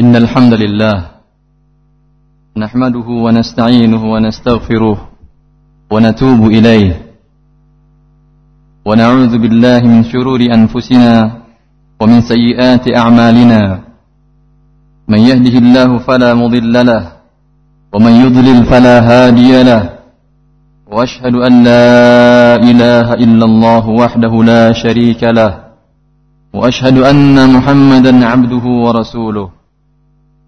إن الحمد لله نحمده ونستعينه ونستغفره ونتوب إليه ونعوذ بالله من شرور أنفسنا ومن سيئات أعمالنا من يهده الله فلا مضل له ومن يضلل فلا هادي له وأشهد أن لا إله إلا الله وحده لا شريك له وأشهد أن محمدا عبده ورسوله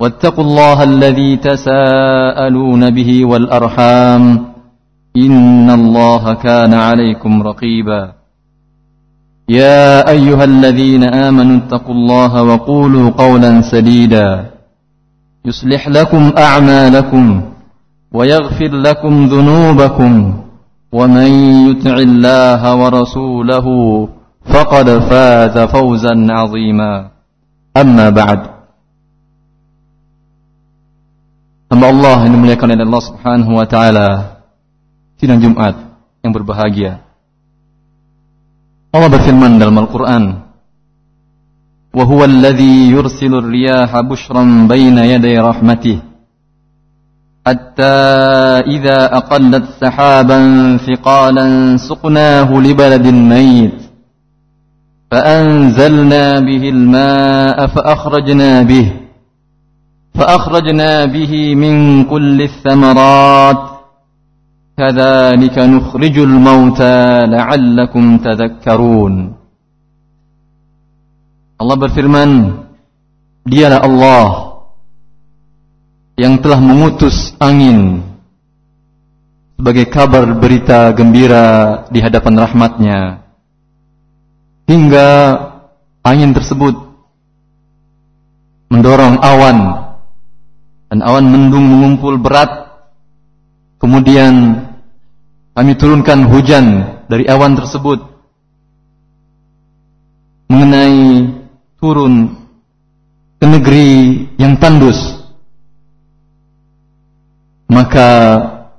واتقوا الله الذي تساءلون به والأرحام إن الله كان عليكم رقيبا. يا أيها الذين آمنوا اتقوا الله وقولوا قولا سديدا. يصلح لكم أعمالكم ويغفر لكم ذنوبكم ومن يطع الله ورسوله فقد فاز فوزا عظيما. أما بعد. Hamba Allah yang dimuliakan oleh Allah Subhanahu wa taala sidang Jumat yang berbahagia. Allah berfirman dalam Al-Qur'an, "Wa huwa alladhi yursilu ar-riyaha bushran bayna yaday rahmatih." حتى إذا أقلت سحابا ثقالا سقناه لبلد ميت فأنزلنا به الماء فأخرجنا به فأخرجنا به من كل الثمرات كذلك نخرج الموتى لعلكم تذكرون Allah berfirman Dialah Allah yang telah mengutus angin sebagai kabar berita gembira di hadapan rahmatnya hingga angin tersebut mendorong awan dan awan mendung mengumpul berat. Kemudian kami turunkan hujan dari awan tersebut mengenai turun ke negeri yang tandus. Maka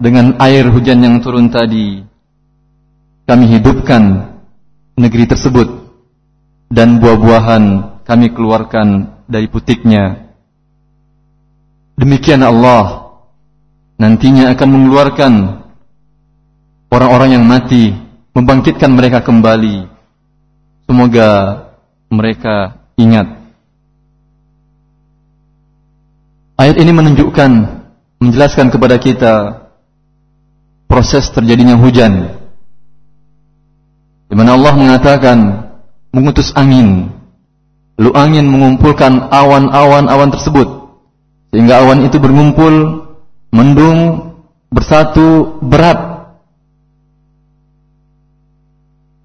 dengan air hujan yang turun tadi kami hidupkan negeri tersebut dan buah-buahan kami keluarkan dari putiknya demikian Allah. Nantinya akan mengeluarkan orang-orang yang mati membangkitkan mereka kembali. Semoga mereka ingat. Ayat ini menunjukkan menjelaskan kepada kita proses terjadinya hujan. Di mana Allah mengatakan mengutus angin. Lalu angin mengumpulkan awan-awan awan tersebut sehingga awan itu berkumpul mendung bersatu berat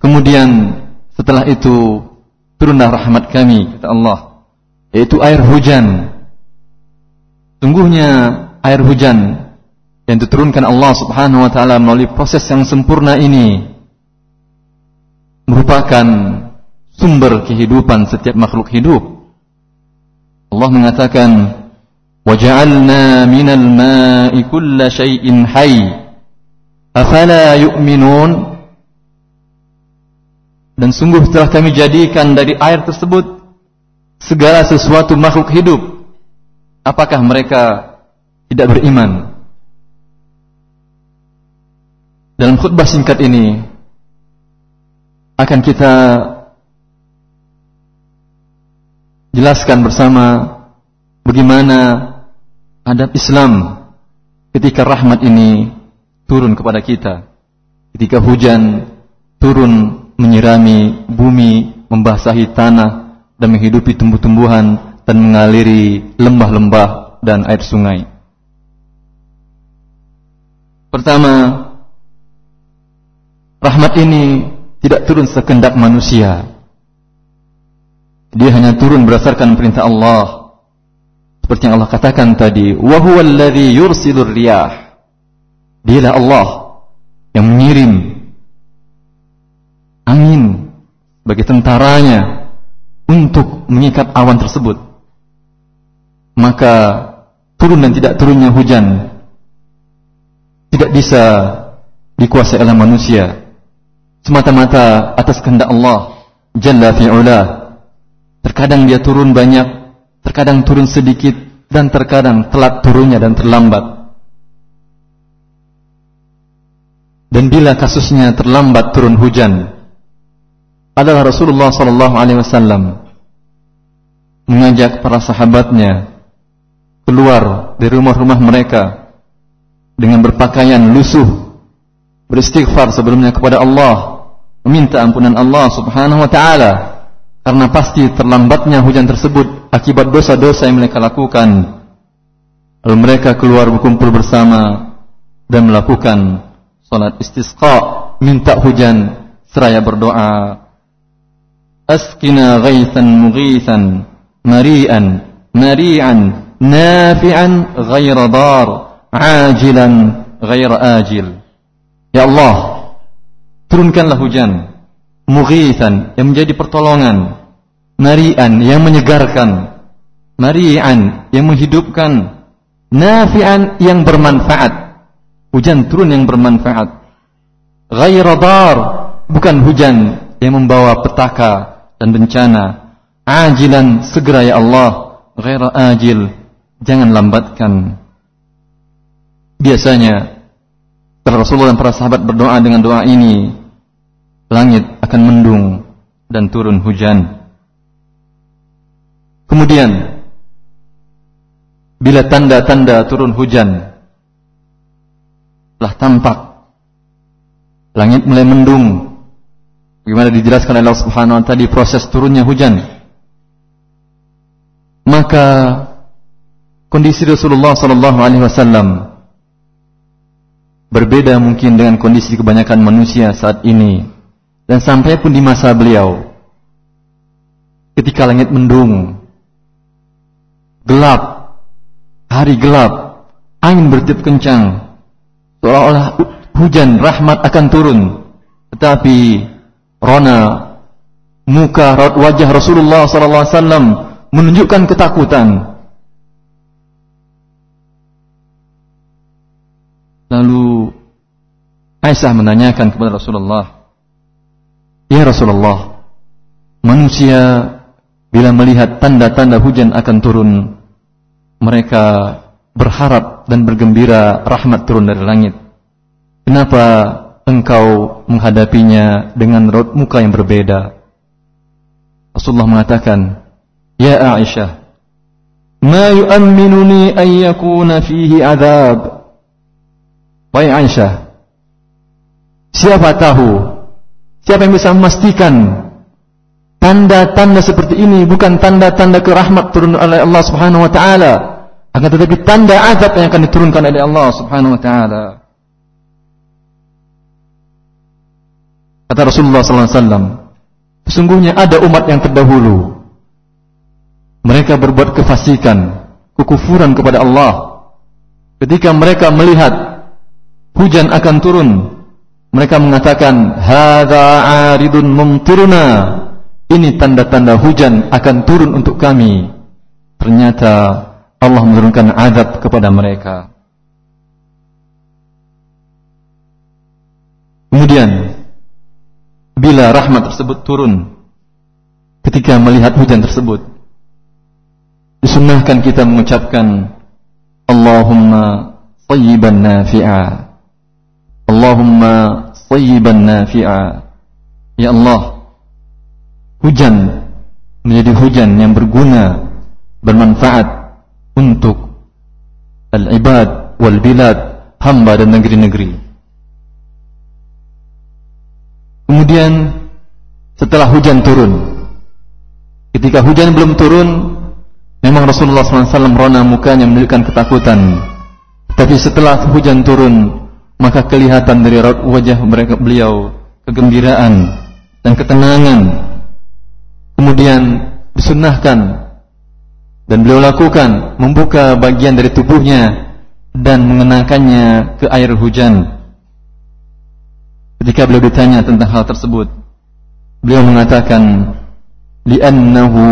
kemudian setelah itu turunlah rahmat kami kata Allah yaitu air hujan sungguhnya air hujan yang diturunkan Allah Subhanahu wa taala melalui proses yang sempurna ini merupakan sumber kehidupan setiap makhluk hidup. Allah mengatakan, "Waja'alna minal ma'i kulla syai'in hayy." Afala yu'minun? Dan sungguh telah kami jadikan dari air tersebut segala sesuatu makhluk hidup. Apakah mereka tidak beriman. Dalam khutbah singkat ini akan kita jelaskan bersama bagaimana adab Islam ketika rahmat ini turun kepada kita. Ketika hujan turun menyirami bumi, membasahi tanah dan menghidupi tumbuh-tumbuhan dan mengaliri lembah-lembah dan air sungai. Pertama, rahmat ini tidak turun sekendak manusia. Dia hanya turun berdasarkan perintah Allah. Seperti yang Allah katakan tadi, "Wa huwal ladzi yursilur riyah." Dialah Allah yang mengirim angin bagi tentaranya untuk mengikat awan tersebut. Maka turun dan tidak turunnya hujan tidak bisa dikuasai oleh manusia semata-mata atas kehendak Allah Jalla fi'ula terkadang dia turun banyak terkadang turun sedikit dan terkadang telat turunnya dan terlambat. Dan bila kasusnya terlambat turun hujan adalah Rasulullah sallallahu alaihi wasallam mengajak para sahabatnya keluar dari rumah-rumah mereka dengan berpakaian lusuh beristighfar sebelumnya kepada Allah meminta ampunan Allah Subhanahu wa taala karena pasti terlambatnya hujan tersebut akibat dosa-dosa yang mereka lakukan. Lalu mereka keluar berkumpul bersama dan melakukan salat istisqa, minta hujan seraya berdoa. Askina ghaithan mughithan mari'an mari'an nafi'an ghaira dar ajilan ghaira ajil. Ya Allah, turunkanlah hujan mughithan yang menjadi pertolongan marian yang menyegarkan marian yang menghidupkan nafi'an yang bermanfaat hujan turun yang bermanfaat ghaira dar bukan hujan yang membawa petaka dan bencana. Ajilan segera ya Allah, ghaira ajil, jangan lambatkan. Biasanya Rasulullah dan para sahabat berdoa dengan doa ini, langit akan mendung dan turun hujan. Kemudian bila tanda-tanda turun hujan telah tampak langit mulai mendung Bagaimana dijelaskan oleh Allah Subhanahu wa taala di proses turunnya hujan. Maka kondisi Rasulullah sallallahu alaihi wasallam berbeda mungkin dengan kondisi kebanyakan manusia saat ini dan sampai pun di masa beliau ketika langit mendung gelap. Hari gelap. Angin bertiup kencang. Seolah-olah hujan rahmat akan turun. Tetapi rona muka wajah Rasulullah wasallam menunjukkan ketakutan. Lalu Aisyah menanyakan kepada Rasulullah, "Ya Rasulullah, manusia bila melihat tanda-tanda hujan akan turun, mereka berharap dan bergembira rahmat turun dari langit. Kenapa engkau menghadapinya dengan raut muka yang berbeda. Rasulullah mengatakan, Ya Aisyah, Ma yu'amminuni an fihi adab. Wahai Aisyah, siapa tahu, siapa yang bisa memastikan tanda-tanda seperti ini bukan tanda-tanda kerahmat turun oleh Allah Subhanahu wa taala, akan tetapi tanda azab yang akan diturunkan oleh Allah Subhanahu wa taala. Kata Rasulullah SAW, sesungguhnya ada umat yang terdahulu. Mereka berbuat kefasikan, kekufuran kepada Allah. Ketika mereka melihat hujan akan turun, mereka mengatakan, Hada aridun mumtiruna. Ini tanda-tanda hujan akan turun untuk kami. Ternyata Allah menurunkan azab kepada mereka. Kemudian bila rahmat tersebut turun ketika melihat hujan tersebut disunnahkan kita mengucapkan Allahumma tayyiban nafi'a Allahumma tayyiban nafi'a Ya Allah hujan menjadi hujan yang berguna bermanfaat untuk al-ibad wal bilad hamba dan negeri-negeri Kemudian setelah hujan turun, ketika hujan belum turun, memang Rasulullah SAW rona mukanya menunjukkan ketakutan. Tapi setelah hujan turun, maka kelihatan dari wajah mereka beliau kegembiraan dan ketenangan. Kemudian disunnahkan dan beliau lakukan membuka bagian dari tubuhnya dan mengenakannya ke air hujan. Ketika beliau ditanya tentang hal tersebut, beliau mengatakan, "Li'annahu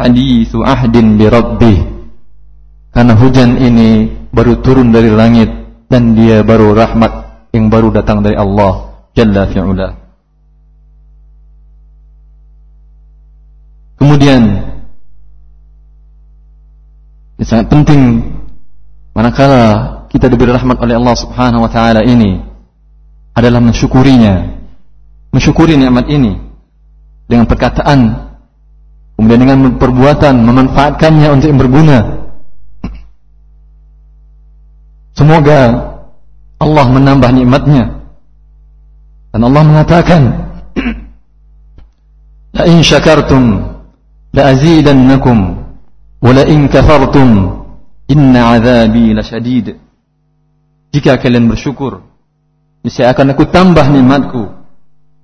hadithu ahdin bi rabbih." Karena hujan ini baru turun dari langit dan dia baru rahmat yang baru datang dari Allah Jalla fi'ula. Kemudian ini sangat penting manakala kita diberi rahmat oleh Allah Subhanahu wa taala ini adalah mensyukurinya. Mensyukuri nikmat ini dengan perkataan kemudian dengan perbuatan memanfaatkannya untuk yang berguna. Semoga Allah menambah nikmatnya dan Allah mengatakan La in syakartum la in kafartum inna azabi lasyadid Jika kalian bersyukur saya akan aku tambah nikmatku.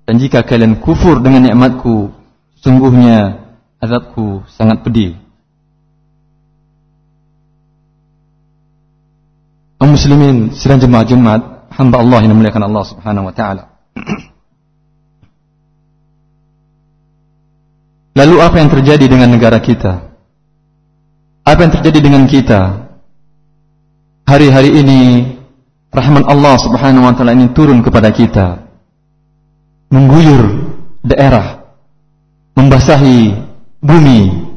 Dan jika kalian kufur dengan nikmatku sungguhnya azabku sangat pedih. Kaum muslimin sidang jemaah Jumat hamba Allah yang memuliakan Allah Subhanahu wa taala Lalu apa yang terjadi dengan negara kita? Apa yang terjadi dengan kita? Hari-hari ini rahmat Allah Subhanahu wa taala ini turun kepada kita. Mengguyur daerah, membasahi bumi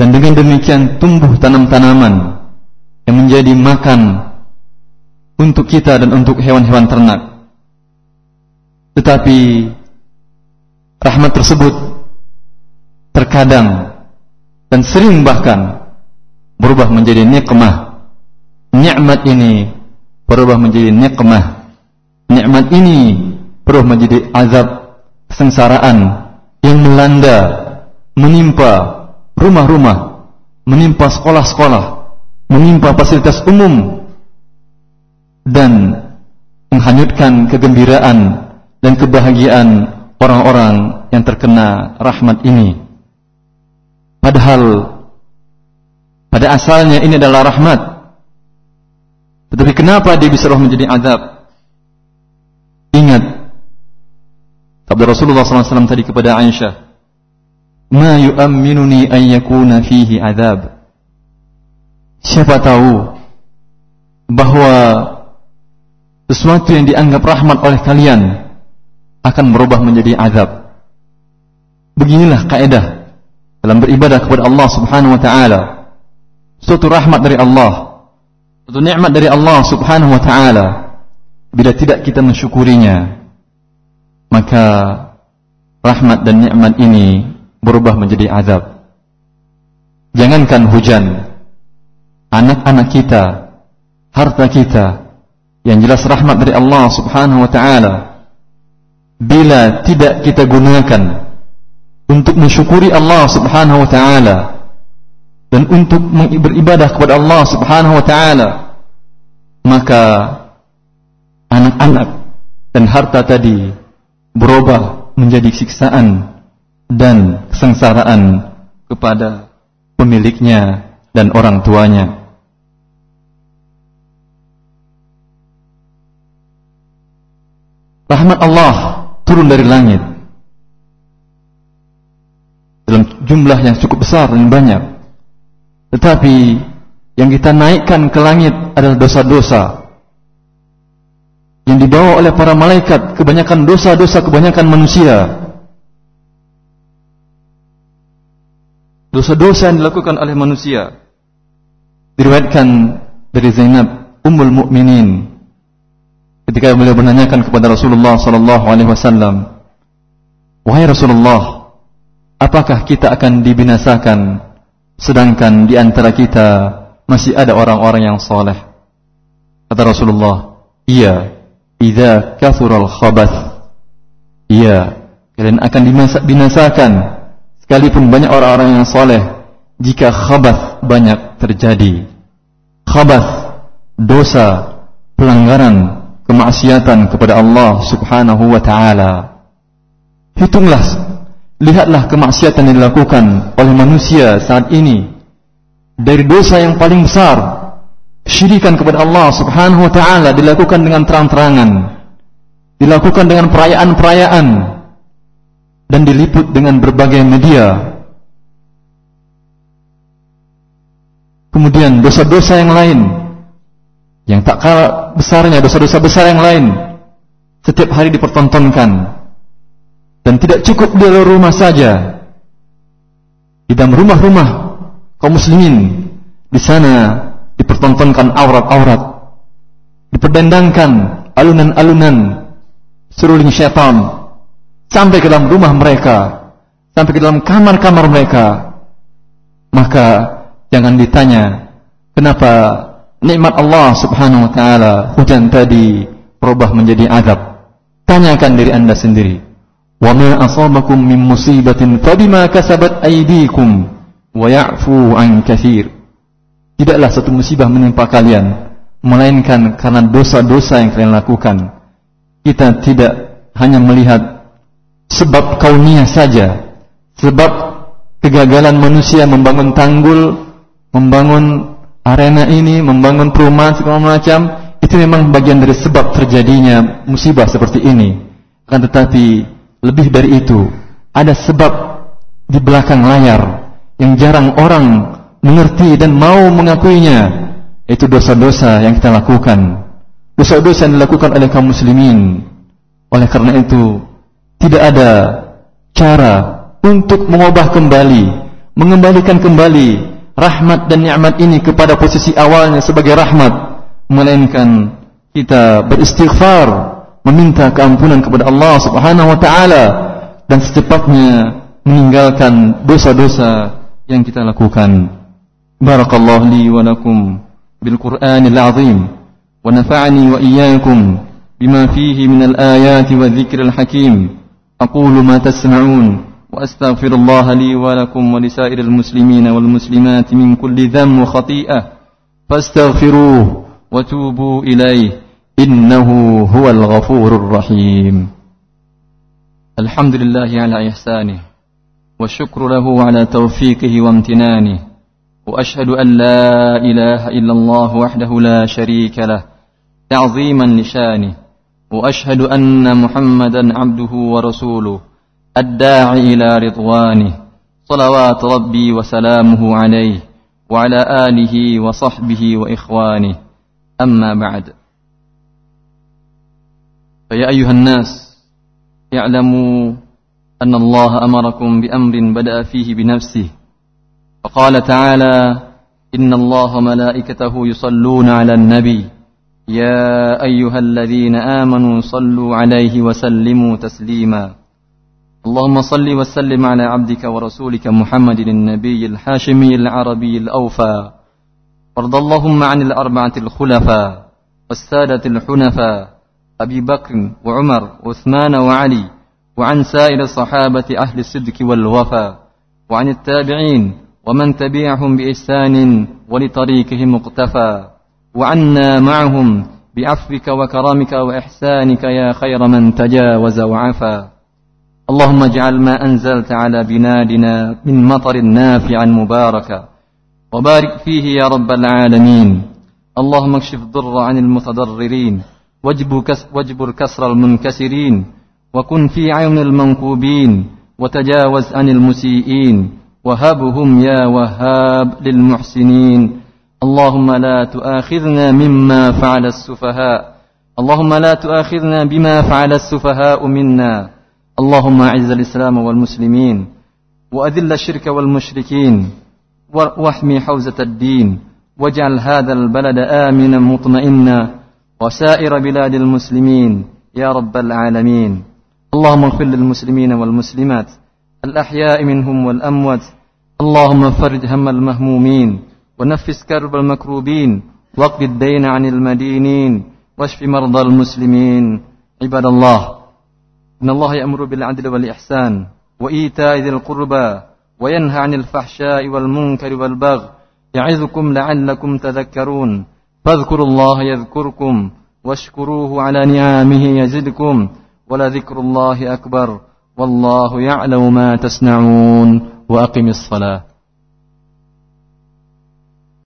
dan dengan demikian tumbuh tanam-tanaman yang menjadi makan untuk kita dan untuk hewan-hewan ternak. Tetapi rahmat tersebut terkadang dan sering bahkan berubah menjadi nikmah. Nikmat ini berubah menjadi nikmah. Nikmat ini berubah menjadi azab kesengsaraan yang melanda, menimpa rumah-rumah, menimpa sekolah-sekolah, menimpa fasilitas umum dan menghanyutkan kegembiraan dan kebahagiaan orang-orang yang terkena rahmat ini. Padahal pada asalnya ini adalah rahmat. Tetapi kenapa dia bisa menjadi azab? Ingat sabda Rasulullah SAW tadi kepada Aisyah, "Ma yu'amminuni an yakuna fihi azab." Siapa tahu bahwa sesuatu yang dianggap rahmat oleh kalian akan berubah menjadi azab. Beginilah kaidah dalam beribadah kepada Allah Subhanahu wa taala. Suatu rahmat dari Allah, suatu nikmat dari Allah Subhanahu wa taala. Bila tidak kita mensyukurinya, maka rahmat dan nikmat ini berubah menjadi azab. Jangankan hujan, anak-anak kita, harta kita, yang jelas rahmat dari Allah Subhanahu wa taala bila tidak kita gunakan untuk mensyukuri Allah Subhanahu wa taala. Dan untuk beribadah kepada Allah Subhanahu wa taala. Maka anak-anak dan harta tadi berubah menjadi siksaan dan kesengsaraan kepada pemiliknya dan orang tuanya. Rahmat Allah turun dari langit dalam jumlah yang cukup besar dan banyak. Tetapi yang kita naikkan ke langit adalah dosa-dosa yang dibawa oleh para malaikat, kebanyakan dosa-dosa kebanyakan manusia. Dosa-dosa yang dilakukan oleh manusia diriwayatkan dari Zainab Ummul Mukminin ketika beliau menanyakan kepada Rasulullah sallallahu alaihi wasallam, "Wahai Rasulullah, apakah kita akan dibinasakan sedangkan di antara kita masih ada orang-orang yang saleh?" Kata Rasulullah, "Iya, idza kathural khabath." Iya, kalian akan dibinasakan sekalipun banyak orang-orang yang saleh jika khabath banyak terjadi. Khabath, dosa, pelanggaran kemaksiatan kepada Allah Subhanahu wa taala. Hitunglah, lihatlah kemaksiatan yang dilakukan oleh manusia saat ini. Dari dosa yang paling besar, syirikan kepada Allah Subhanahu wa taala dilakukan dengan terang-terangan, dilakukan dengan perayaan-perayaan dan diliput dengan berbagai media. Kemudian dosa-dosa yang lain yang tak kalah besarnya dosa-dosa besar yang lain setiap hari dipertontonkan dan tidak cukup di dalam rumah saja di dalam rumah-rumah kaum muslimin di sana dipertontonkan aurat-aurat, diperdendangkan alunan-alunan seruling syaitan sampai ke dalam rumah mereka, sampai ke dalam kamar-kamar mereka. Maka jangan ditanya kenapa nikmat Allah Subhanahu wa taala hujan tadi berubah menjadi azab. Tanyakan diri Anda sendiri. Asabakum min musibatin fabima kasabat aydikum wa ya'fu an katsir. Tidaklah satu musibah menimpa kalian Melainkan karena dosa-dosa yang kalian lakukan. Kita tidak hanya melihat Sebab kauniyah saja Sebab kegagalan manusia membangun tanggul Membangun arena ini Membangun perumahan segala macam. Itu memang bagian dari sebab terjadinya musibah seperti ini. Kan tetapi lebih dari itu Ada sebab di belakang layar Yang jarang orang mengerti dan mau mengakuinya itu dosa-dosa yang kita lakukan. Dosa-dosa yang dilakukan oleh kaum muslimin. Oleh karena itu tidak ada cara untuk mengubah kembali mengembalikan kembali rahmat dan nikmat ini kepada posisi awalnya sebagai rahmat melainkan kita beristighfar meminta keampunan kepada Allah Subhanahu wa taala dan secepatnya meninggalkan dosa-dosa yang kita lakukan. Barakallahu li wa lakum bil Qur'anil Azim wa nafa'ani wa iyyakum bima fihi min al-ayat wa dzikril hakim. Aqulu ma tasma'un wa astaghfirullah li wa lakum wa lisairil muslimin wal muslimat min kulli dhanb wa khati'ah fastaghfiruhu wa tubu ilayhi إنه هو الغفور الرحيم. الحمد لله على إحسانه والشكر له على توفيقه وامتنانه وأشهد أن لا إله إلا الله وحده لا شريك له تعظيما لشانه وأشهد أن محمدا عبده ورسوله الداعي إلى رضوانه صلوات ربي وسلامه عليه وعلى آله وصحبه وإخوانه. أما بعد. فيا أيها الناس اعلموا أن الله أمركم بأمر بدأ فيه بنفسه. فقال تعالى إن الله ملائكته يصلون على النبي. يا أيها الذين آمنوا صلوا عليه وسلموا تسليما. اللهم صل وسلم على عبدك ورسولك محمد النبي الحاشمي العربي الأوفى. وارض اللهم عن الأربعة الخلفاء والسادة الحنفاء. أبي بكر وعمر وعثمان وعلي وعن سائر الصحابة أهل الصدق والوفا وعن التابعين ومن تبعهم بإحسان ولطريقهم اقتفى وعنا معهم بعفوك وكرمك وإحسانك يا خير من تجاوز وعفى اللهم اجعل ما أنزلت على بنادنا من مطر نافعا مباركا وبارك فيه يا رب العالمين اللهم اكشف الضر عن المتضررين واجبر كسر المنكسرين وكن في عون المنكوبين وتجاوز عن المسيئين وهبهم يا وهاب للمحسنين. اللهم لا تؤاخذنا مما فعل السفهاء اللهم لا تؤاخذنا بما فعل السفهاء منا. اللهم أعز الإسلام والمسلمين وأذل الشرك والمشركين واحمي حوزة الدين واجعل هذا البلد آمنا مطمئنا. وسائر بلاد المسلمين يا رب العالمين. اللهم اغفر للمسلمين والمسلمات الأحياء منهم والأموات. اللهم فرج هم المهمومين ونفس كرب المكروبين واقض الدين عن المدينين واشف مرضى المسلمين. عباد الله إن الله يأمر بالعدل والإحسان وإيتاء ذي القربى وينهى عن الفحشاء والمنكر والبغي. يعظكم لعلكم تذكرون. فاذكروا الله يذكركم واشكروه على نعمه يزدكم ولذكر الله أكبر والله يعلم ما تصنعون وأقم الصلاة